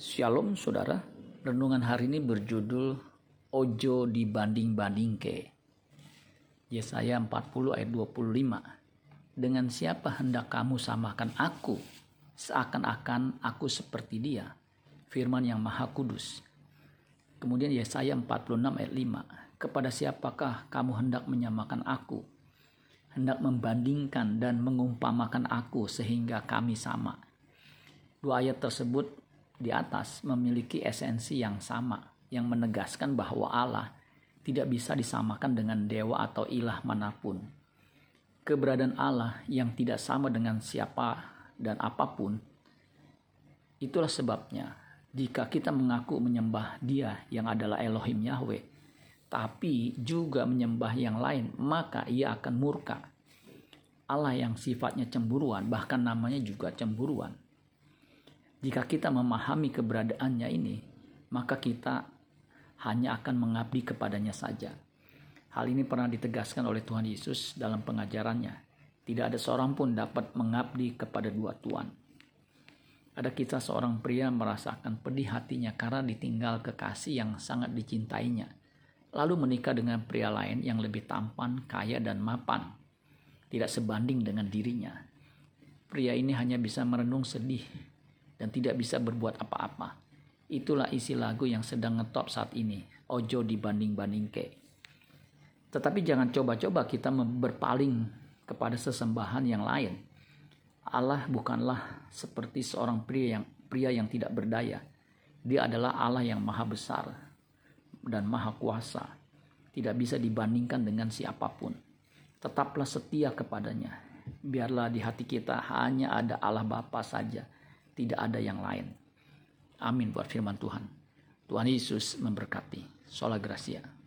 Shalom saudara, renungan hari ini berjudul Ojo dibanding-banding ke. Yesaya 40 ayat 25. Dengan siapa hendak kamu samakan aku? Seakan-akan aku seperti dia. Firman yang maha kudus. Kemudian Yesaya 46 ayat 5. Kepada siapakah kamu hendak menyamakan aku? Hendak membandingkan dan mengumpamakan aku sehingga kami sama. Dua ayat tersebut di atas memiliki esensi yang sama, yang menegaskan bahwa Allah tidak bisa disamakan dengan dewa atau ilah mana pun. Keberadaan Allah yang tidak sama dengan siapa dan apa pun, itulah sebabnya jika kita mengaku menyembah Dia yang adalah Elohim Yahweh, tapi juga menyembah yang lain, maka ia akan murka. Allah yang sifatnya cemburuan, bahkan namanya juga cemburuan jika kita memahami keberadaannya ini, maka kita hanya akan mengabdi kepadanya saja. Hal ini pernah ditegaskan oleh Tuhan Yesus dalam pengajarannya. Tidak ada seorang pun dapat mengabdi kepada dua tuan. Ada kisah seorang pria merasakan pedih hatinya karena ditinggal kekasih yang sangat dicintainya. Lalu menikah dengan pria lain yang lebih tampan, kaya, dan mapan. Tidak sebanding dengan dirinya. Pria ini hanya bisa merenung sedih dan tidak bisa berbuat apa-apa. Itulah isi lagu yang sedang ngetop saat ini. Ojo dibanding-banding ke. Tetapi jangan coba-coba kita berpaling kepada sesembahan yang lain. Allah bukanlah seperti seorang pria yang pria yang tidak berdaya. Dia adalah Allah yang maha besar dan maha kuasa. Tidak bisa dibandingkan dengan siapa pun. Tetaplah setia kepadanya. Biarlah di hati kita hanya ada Allah Bapa saja tidak ada yang lain. Amin buat firman Tuhan. Tuhan Yesus memberkati. Sola Gracia.